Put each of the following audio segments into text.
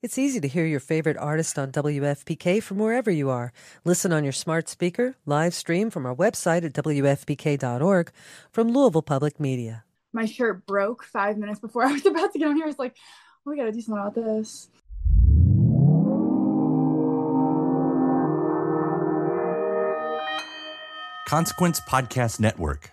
It's easy to hear your favorite artist on WFPK from wherever you are. Listen on your smart speaker, live stream from our website at WFPK.org from Louisville Public Media. My shirt broke five minutes before I was about to get on here. I was like, oh, we gotta do something about this. Consequence Podcast Network.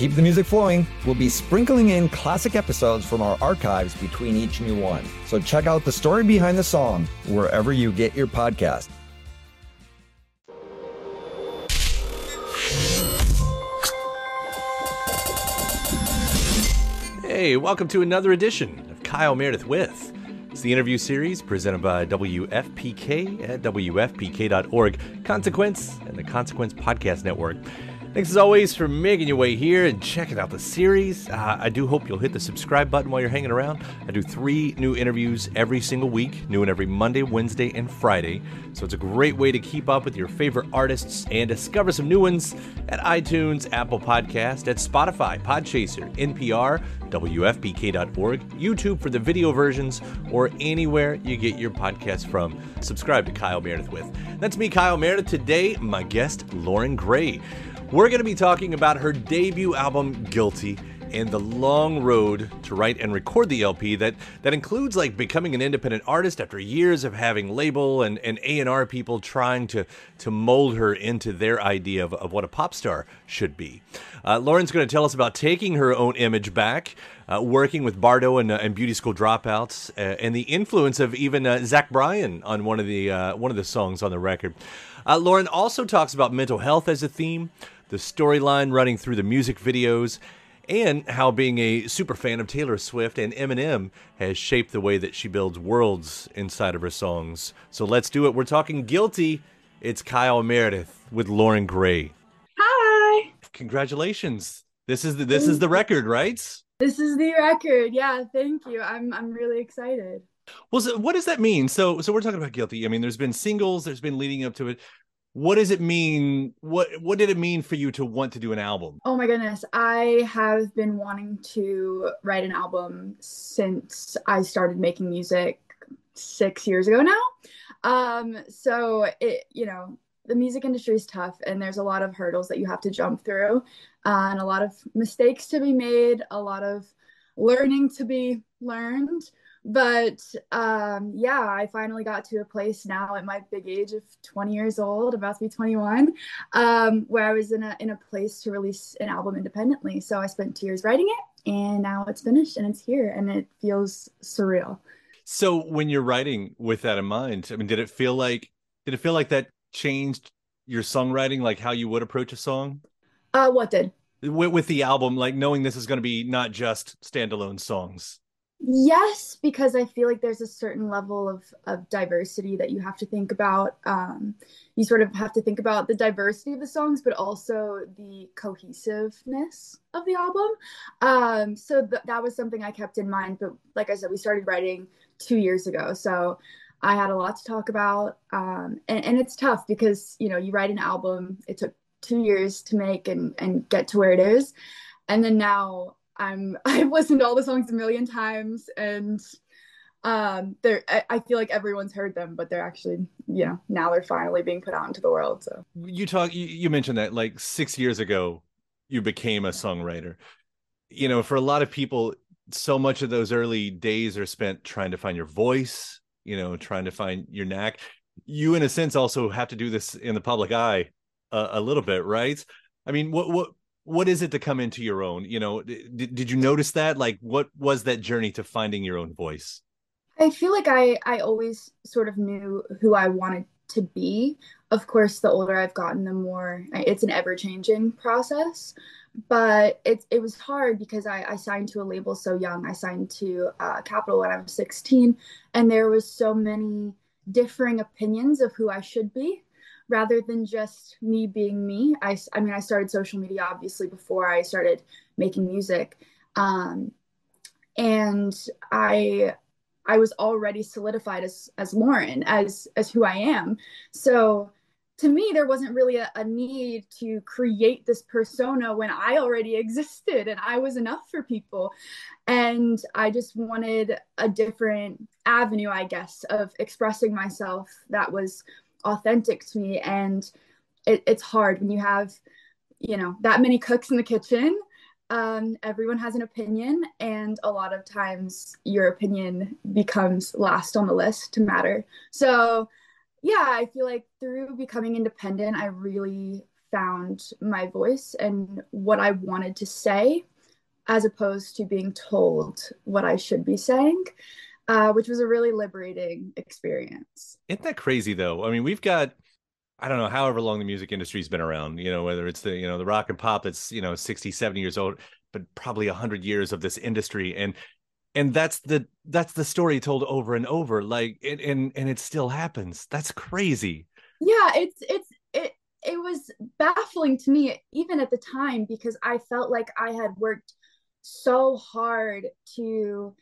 Keep the music flowing, we'll be sprinkling in classic episodes from our archives between each new one. So check out the story behind the song wherever you get your podcast. Hey, welcome to another edition of Kyle Meredith with. It's the interview series presented by WFPK at WFPK.org, Consequence, and the Consequence Podcast Network. Thanks as always for making your way here and checking out the series. Uh, I do hope you'll hit the subscribe button while you're hanging around. I do three new interviews every single week, new one every Monday, Wednesday, and Friday. So it's a great way to keep up with your favorite artists and discover some new ones at iTunes, Apple Podcast, at Spotify, Podchaser, NPR, WFPK.org, YouTube for the video versions, or anywhere you get your podcast from. Subscribe to Kyle Meredith with. That's me, Kyle Meredith. Today, my guest, Loren Gray. We're going to be talking about her debut album, Guilty, and the long road to write and record the LP that that includes like becoming an independent artist after years of having label and, and A&R people trying to to mold her into their idea of, of what a pop star should be. Uh, Loren's going to tell us about taking her own image back, uh, working with Bardo and, uh, and Beauty School Dropouts, uh, and the influence of even uh, Zach Bryan on one of the uh, one of the songs on the record. Loren also talks about mental health as a theme the storyline running through the music videos, and how being a super fan of Taylor Swift and Eminem has shaped the way that she builds worlds inside of her songs. So let's do it. We're talking Guilty. It's Kyle Meredith with Loren Gray. Hi. Congratulations. This is the this is the record, right? This is the record. Yeah, thank you. I'm I'm really excited. Well, so what does that mean? So so we're talking about Guilty. I mean, there's been singles, there's been leading up to it what does it mean what what did it mean for you to want to do an album? Oh my goodness. I have been wanting to write an album since i started making music six years ago now. Um so it you know the music industry is tough and there's a lot of hurdles that you have to jump through uh, and a lot of mistakes to be made a lot of learning to be learned but um, yeah, I finally got to a place now at my big age of 20 years old, about to be 21, um, where I was in a in a place to release an album independently. So I spent two years writing it, and now it's finished and it's here, and it feels surreal. So when you're writing with that in mind, I mean, did it feel like did it feel like that changed your songwriting, like how you would approach a song? Uh, what did? With, with the album, like knowing this is going to be not just standalone songs. Yes, because I feel like there's a certain level of, of diversity that you have to think about. Um, you sort of have to think about the diversity of the songs, but also the cohesiveness of the album. Um, so th- that was something I kept in mind. But like I said, we started writing two years ago. So I had a lot to talk about. Um, and, and it's tough because, you know, you write an album, it took two years to make and, and get to where it is. And then now I'm I've listened to all the songs a million times and um they're I, I feel like everyone's heard them but they're actually you know now they're finally being put out into the world so. You talk you, you mentioned that like six years ago you became a songwriter. You know for a lot of people so much of those early days are spent trying to find your voice you know trying to find your knack. You in a sense also have to do this in the public eye a, a little bit right? I mean what what what is it to come into your own? You know did, did you notice that? Like what was that journey to finding your own voice? I feel like i i always sort of knew who i wanted to be. Of course the older i've gotten the more it's an ever changing process but it, it was hard because I, I signed to a label so young. I signed to uh, capitol when i was 16 and there was so many differing opinions of who i should be rather than just me being me. I, I mean, I started social media obviously before I started making music. Um, and I, I was already solidified as, as Loren, as, as who I am. So to me, there wasn't really a, a need to create this persona when I already existed and I was enough for people. And I just wanted a different avenue, I guess, of expressing myself that was authentic to me and it, it's hard when you have you know that many cooks in the kitchen. Um, everyone has an opinion and a lot of times your opinion becomes last on the list to matter. So yeah i feel like through becoming independent i really found my voice and what i wanted to say as opposed to being told what i should be saying uh, which was a really liberating experience. Isn't that crazy though? I mean, we've got I don't know however long the music industry's been around, you know, whether it's the, you know, the rock and pop that's, you know, 60, 70 years old, but probably 100 years of this industry and and that's the that's the story told over and over like it, and and it still happens. That's crazy. Yeah, it's it's it it was baffling to me even at the time because I felt like I had worked so hard to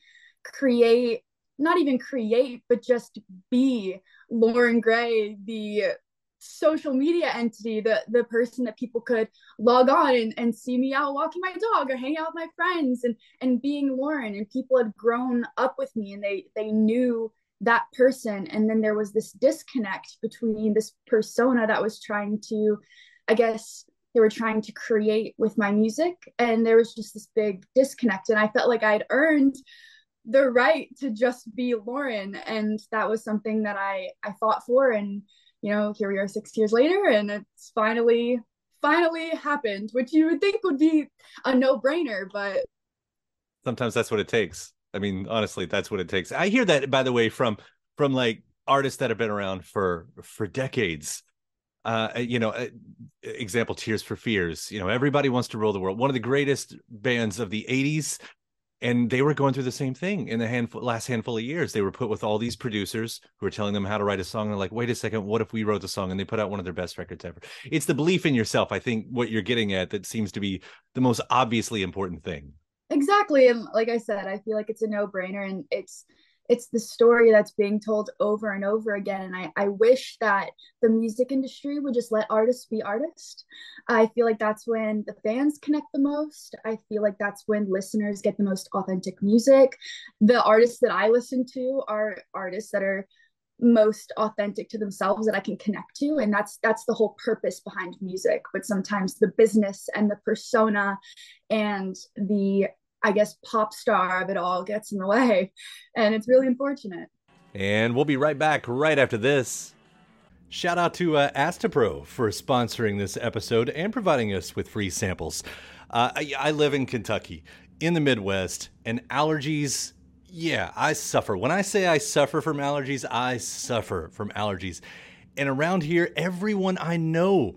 create not even create, but just be Loren Gray, the social media entity, the the person that people could log on and, and see me out walking my dog or hang out with my friends and and being Loren. And people had grown up with me and they they knew that person. And then there was this disconnect between this persona that was trying to, I guess, they were trying to create with my music. And there was just this big disconnect. And I felt like I'd earned the right to just be Loren. And that was something that I, I fought for. And, you know, here we are six years later and it's finally, finally happened, which you would think would be a no brainer, but sometimes that's what it takes. I mean, honestly, that's what it takes. I hear that, by the way, from, from like artists that have been around for, for decades uh, you know, uh, example, Tears for Fears. You know, everybody wants to rule the world. One of the greatest bands of the '80s and they were going through the same thing in the handful last handful of years. They were put with all these producers who were telling them how to write a song and they're like wait a second what if we wrote the song? And they put out one of their best records ever. It's the belief in yourself i think what you're getting at that seems to be the most obviously important thing. Exactly and like i said i feel like it's a no-brainer and it's it's the story that's being told over and over again and I, I wish that the music industry would just let artists be artists. I feel like that's when the fans connect the most. I feel like that's when listeners get the most authentic music. The artists that i listen to are artists that are most authentic to themselves that i can connect to and that's that's the whole purpose behind music. But sometimes the business and the persona and the I guess, pop star of it all gets in the way. And it's really unfortunate. And we'll be right back right after this. Shout out to uh, Astepro for sponsoring this episode and providing us with free samples. Uh, I, I live in Kentucky, in the Midwest, and allergies, yeah, I suffer. When I say I suffer from allergies, I suffer from allergies. And around here, everyone I know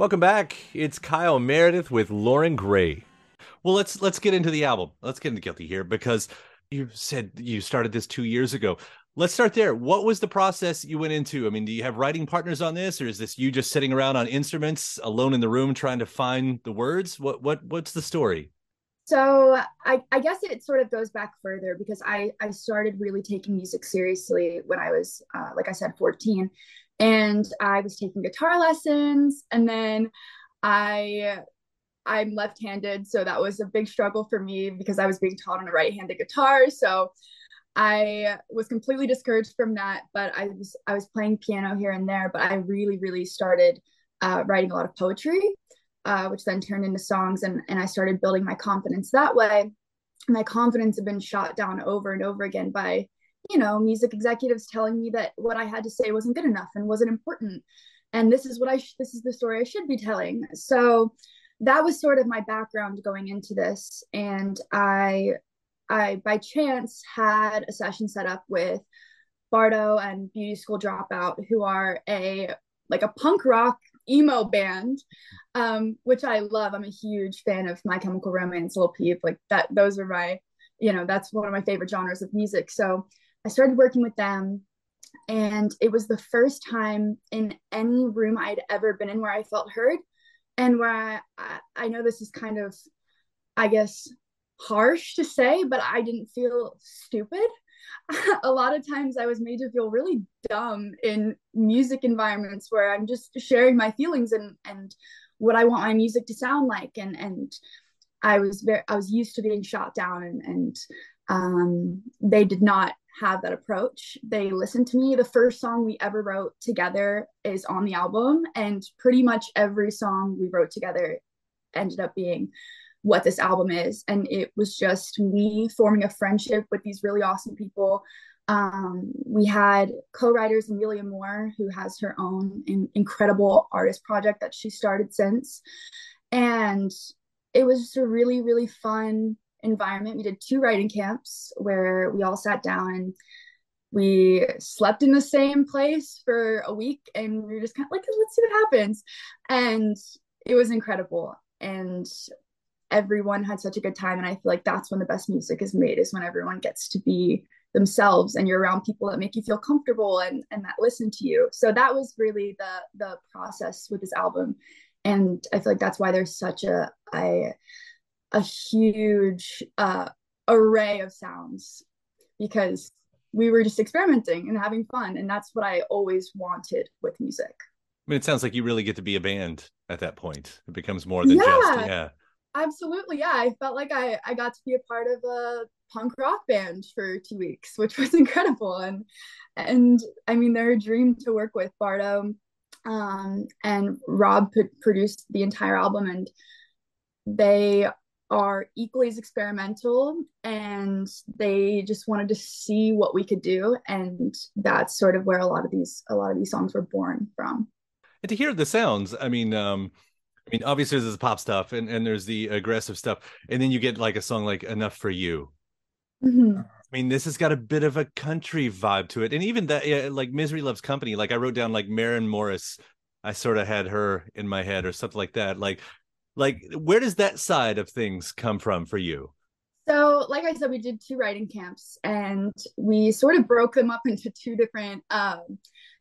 Welcome back. It's Kyle Meredith with Loren Gray. Well, let's let's get into the album. Let's get into Guilty here because you said you started this two years ago. Let's start there. What was the process you went into? I mean, do you have writing partners on this, or is this you just sitting around on instruments alone in the room trying to find the words? What what what's the story? So I, I guess it sort of goes back further because I, I started really taking music seriously when I was, uh, like I said, 14 and I was taking guitar lessons and then I I'm left-handed so that was a big struggle for me because I was being taught on a right-handed guitar so I was completely discouraged from that but I was I was playing piano here and there but I really really started uh, writing a lot of poetry uh, which then turned into songs and and I started building my confidence that way. My confidence had been shot down over and over again by you know, music executives telling me that what I had to say wasn't good enough and wasn't important. And this is what I, sh- this is the story I should be telling. So that was sort of my background going into this. And I, I by chance had a session set up with Bardo and Beauty School Dropout, who are a like a punk rock emo band, um, which I love. I'm a huge fan of My Chemical Romance, Lil Peep, like that. Those are my, you know, that's one of my favorite genres of music. So I started working with them and it was the first time in any room I'd ever been in where I felt heard and where I, I, know this is kind of I guess harsh to say but I didn't feel stupid. A lot of times I was made to feel really dumb in music environments where I'm just sharing my feelings and and what I want my music to sound like and and I was very I was used to being shot down and and um, they did not have that approach. They listen to me. The first song we ever wrote together is on the album, and pretty much every song we wrote together ended up being what this album is. And it was just me forming a friendship with these really awesome people. Um, we had co-writers Amelia Moore, who has her own in- incredible artist project that she started since, and it was just a really, really fun environment. We did two writing camps where we all sat down and we slept in the same place for a week and we were just kind of like, let's see what happens. And it was incredible. And everyone had such a good time. And I feel like that's when the best music is made is when everyone gets to be themselves and you're around people that make you feel comfortable and, and that listen to you. So that was really the the process with this album. And I feel like that's why there's such a I a huge uh, array of sounds because we were just experimenting and having fun and that's what i always wanted with music. I mean it sounds like you really get to be a band at that point. It becomes more than yeah, just yeah. absolutely yeah. I felt like i i got to be a part of a punk rock band for two weeks which was incredible. And and i mean they're a dream to work with bardo um and rob produced the entire album and they are equally as experimental and they just wanted to see what we could do and that's sort of where a lot of these a lot of these songs were born from and to hear the sounds i mean um i mean obviously there's the pop stuff and and there's the aggressive stuff and then you get like a song like enough for you mm-hmm. I mean, this has got a bit of a country vibe to it, and even that, yeah, like "Misery Loves Company." Like I wrote down, like Maren Morris. I sort of had her in my head, or something like that. Like like where does that side of things come from for you so like i said we did two writing camps and we sort of broke them up into two different um,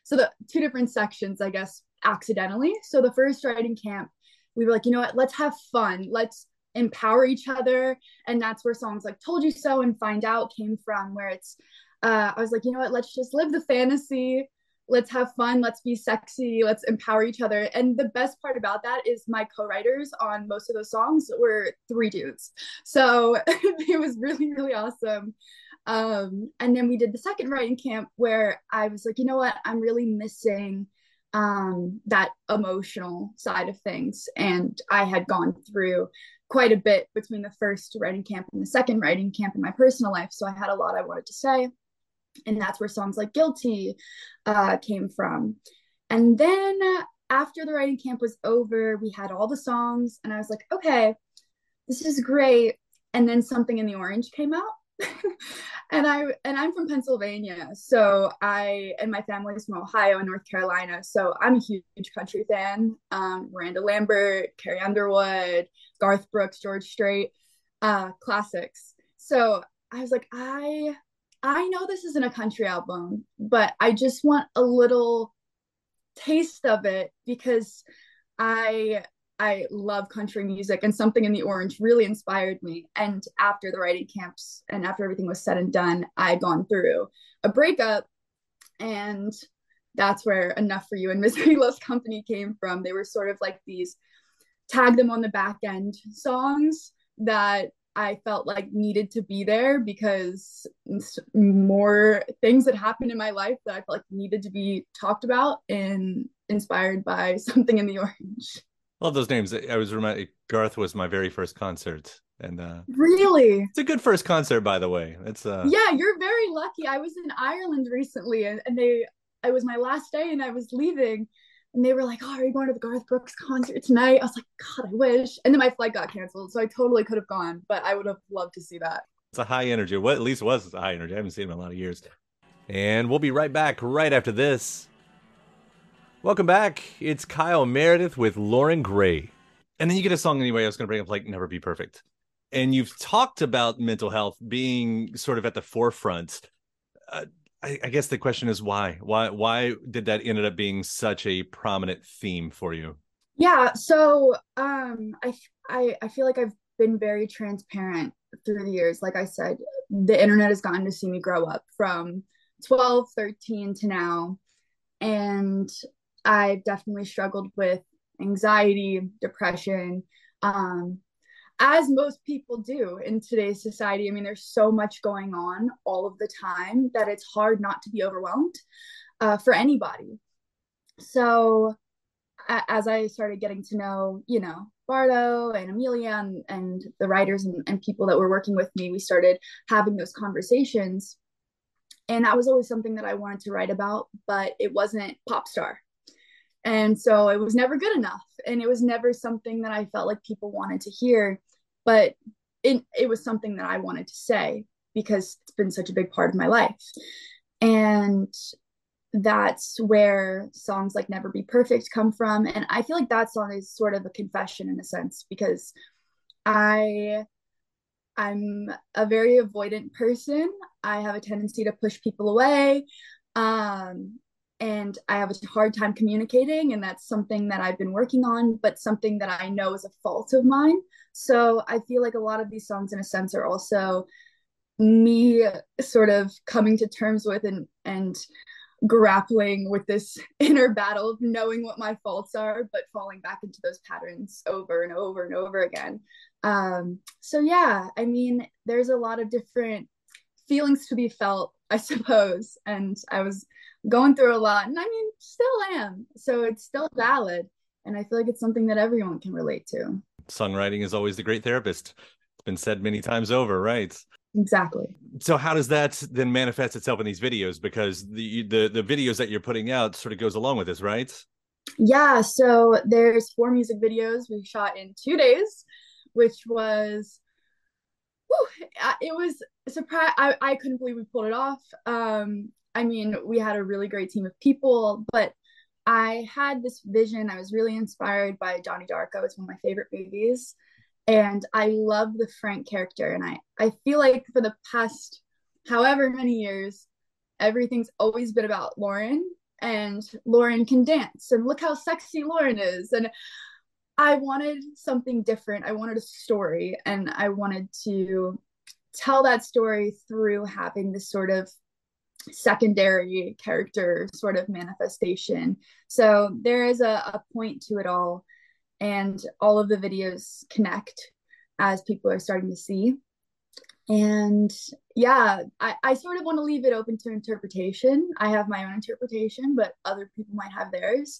so the two different sections, I guess, accidentally. So the first writing camp, we were like, you know what, let's have fun. Let's empower each other. And that's where songs like Told You So and Find Out came from, where it's, uh, I was like, you know what, let's just live the fantasy. Let's have fun. Let's be sexy. Let's empower each other. And the best part about that is my co writers on most of those songs were three dudes. So it was really, really awesome. Um, and then we did the second writing camp where I was like, you know what, I'm really missing um, that emotional side of things. And I had gone through quite a bit between the first writing camp and the second writing camp in my personal life. So I had a lot I wanted to say. And that's where songs like Guilty uh, came from. And then after the writing camp was over, we had all the songs, and I was like, okay, this is great. And then something in the orange came out. and I and I'm from Pennsylvania, so I and my family's from Ohio and North Carolina, so I'm a huge country fan. Um, Miranda Lambert, Carrie Underwood, Garth Brooks, George Strait, uh, classics. So I was like, I I know this isn't a country album, but I just want a little taste of it because I I love country music and something in the orange really inspired me. And after the writing camps and after everything was said and done, I had gone through a breakup and that's where Enough for You and Misery Loves Company came from. They were sort of like these tag them on the back end songs that I felt like needed to be there because more things that happened in my life that I felt like needed to be talked about and inspired by something in the orange. Love those names. I was reminded Garth was my very first concert. And uh really it's a good first concert by the way. It's uh Yeah, you're very lucky. I was in Ireland recently and, and they it was my last day and I was leaving and they were like, Oh, are you going to the Garth Brooks concert tonight? I was like, God, I wish. And then my flight got canceled. So I totally could have gone, but I would have loved to see that. It's a high energy. What at least was a high energy. I haven't seen him in a lot of years. And we'll be right back right after this. Welcome back. It's Kyle Meredith with Loren Gray. And then you get a song anyway. I was going to bring up like Never Be Perfect. And you've talked about mental health being sort of at the forefront. Uh, I, I, guess the question is why? Why why did that ended up being such a prominent theme for you? Yeah, so um I I I feel like I've been very transparent through the years. Like I said, the internet has gotten to see me grow up from 12, 13 to now. And I've definitely struggled with anxiety, depression, um, as most people do in today's society. I mean, there's so much going on all of the time that it's hard not to be overwhelmed uh, for anybody. So, a- as I started getting to know, you know, Bardo and Amelia and, and the writers and, and people that were working with me, we started having those conversations. And that was always something that I wanted to write about, but it wasn't pop star and so it was never good enough. And it was never something that I felt like people wanted to hear. But it, it was something that I wanted to say because it's been such a big part of my life. And that's where songs like Never Be Perfect come from. And I feel like that song is sort of a confession in a sense because I I'm a very avoidant person. I have a tendency to push people away. Um, and I have a hard time communicating, and that's something that I've been working on, but something that I know is a fault of mine. So I feel like a lot of these songs, in a sense, are also me sort of coming to terms with and and grappling with this inner battle of knowing what my faults are, but falling back into those patterns over and over and over again. Um, so yeah, I mean, there's a lot of different feelings to be felt, I suppose, and I was going through a lot and i mean still am. So it's still valid and i feel like it's something that everyone can relate to. Songwriting is always the great therapist. It's been said many times over right? Exactly. So how does that then manifest itself in these videos? Because the the the videos that you're putting out sort of goes along with this right? Yeah so there's four music videos we shot in two days which was whew, it was a surprise I, I couldn't believe we pulled it off. Um I mean, we had a really great team of people, but I had this vision. I was really inspired by Donnie Darko. It's one of my favorite movies. And I love the Frank character. And I, I feel like for the past however many years, everything's always been about Loren and Loren can dance and look how sexy Loren is and I wanted something different. I wanted a story and I wanted to tell that story through having this sort of secondary character sort of manifestation. So there is a, a point to it all, and all of the videos connect as people are starting to see. And yeah, I, I sort of want to leave it open to interpretation. I have my own interpretation, but other people might have theirs.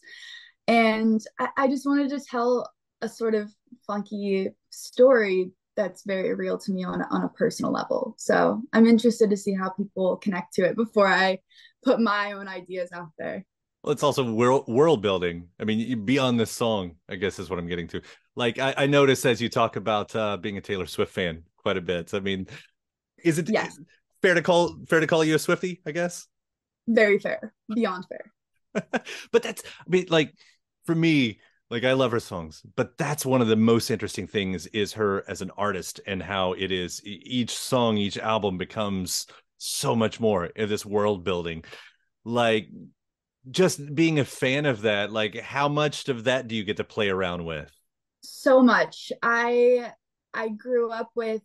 And I, I just wanted to tell a sort of funky story that's very real to me on on a personal level. So I'm interested to see how people connect to it before I put my own ideas out there. Well, it's also world world building. I mean, beyond this song, I guess is what I'm getting to. Like I, I noticed as you talk about uh, being a Taylor Swift fan quite a bit. I mean, is it yes. fair to call fair to call you a Swiftie? I guess. Very fair, beyond fair. but that's I mean, like for me, like I love her songs, but that's one of the most interesting things is her as an artist and how it is each song, each album becomes so much more in this world building. Like just being a fan of that, like how much of that do you get to play around with? So much. I I grew up with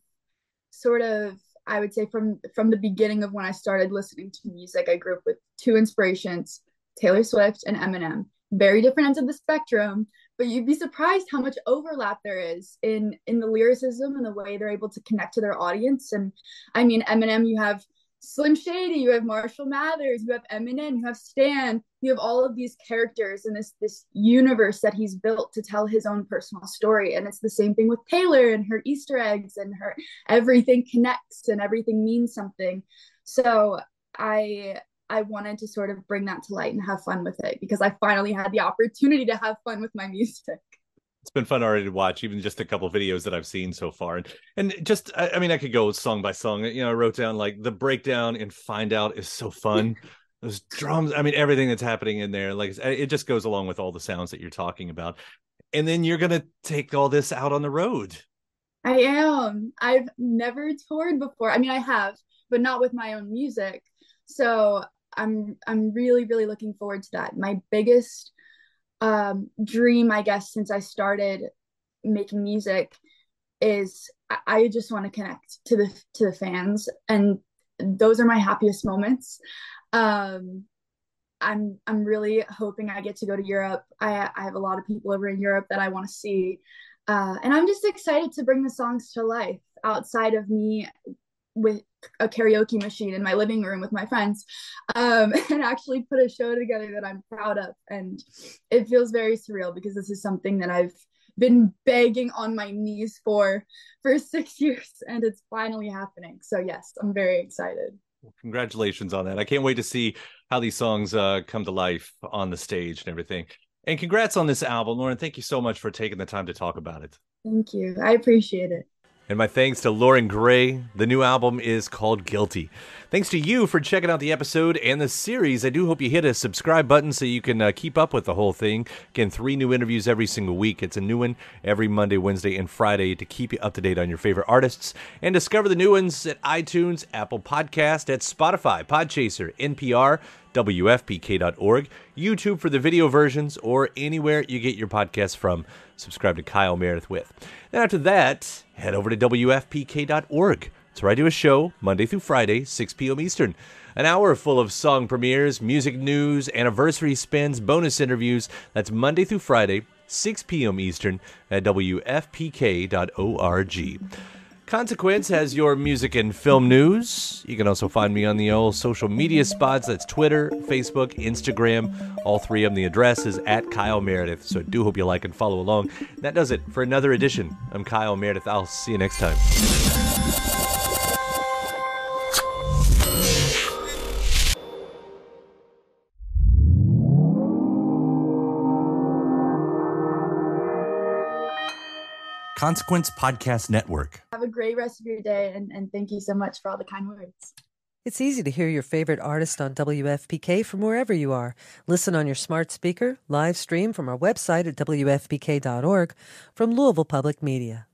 sort of I would say from from the beginning of when I started listening to music, I grew up with two inspirations, Taylor Swift and Eminem very different ends of the spectrum but you'd be surprised how much overlap there is in in the lyricism and the way they're able to connect to their audience. And i mean eminem you have slim shady you have marshall mathers you have eminem you have stan you have all of these characters in this this universe that he's built to tell his own personal story. And it's the same thing with taylor and her easter eggs and her everything connects and everything means something. So i I wanted to sort of bring that to light and have fun with it because I finally had the opportunity to have fun with my music. It's been fun already to watch, even just a couple videos that I've seen so far, and and just I, I mean I could go song by song. You know, I wrote down like the breakdown and find out is so fun. Those drums, I mean everything that's happening in there, like it just goes along with all the sounds that you're talking about. And then you're gonna take all this out on the road. I am. I've never toured before. I mean, I have, but not with my own music. So I'm I'm really really looking forward to that. My biggest um, dream, I guess, since I started making music, is I, just want to connect to the to the fans, and those are my happiest moments. Um, I'm I'm really hoping I get to go to Europe. I I have a lot of people over in Europe that I want to see, uh, and I'm just excited to bring the songs to life outside of me with a karaoke machine in my living room with my friends um, and actually put a show together that I'm proud of. And it feels very surreal because this is something that I've been begging on my knees for for six years and it's finally happening. So yes, I'm very excited. Well, congratulations on that. I can't wait to see how these songs uh, come to life on the stage and everything. And congrats on this album, Loren. Thank you so much for taking the time to talk about it. Thank you. I appreciate it. And my thanks to Loren Gray. The new album is called Guilty. Thanks to you for checking out the episode and the series. I do hope you hit a subscribe button so you can uh, keep up with the whole thing. Again, three new interviews every single week. It's a new one every Monday, Wednesday, and Friday to keep you up to date on your favorite artists. And discover the new ones at iTunes, Apple Podcast, at Spotify, Podchaser, NPR, WFPK.org, YouTube for the video versions, or anywhere you get your podcasts from. Subscribe to Kyle Meredith with. Then after that, head over to WFPK.org. It's where I do a show Monday through Friday, 6 p.m. Eastern. An hour full of song premieres, music news, anniversary spins, bonus interviews. That's Monday through Friday, 6 p.m. Eastern at WFPK.org. Consequence has your music and film news. You can also find me on the old social media spots. That's Twitter, Facebook, Instagram. All three of them. The address is at Kyle Meredith. So I do hope you like and follow along. That does it for another edition. I'm Kyle Meredith. I'll see you next time. Consequence Podcast Network. Have a great rest of your day, and, and thank you so much for all the kind words. It's easy to hear your favorite artist on WFPK from wherever you are. Listen on your smart speaker, live stream from our website at WFPK.org from Louisville Public Media.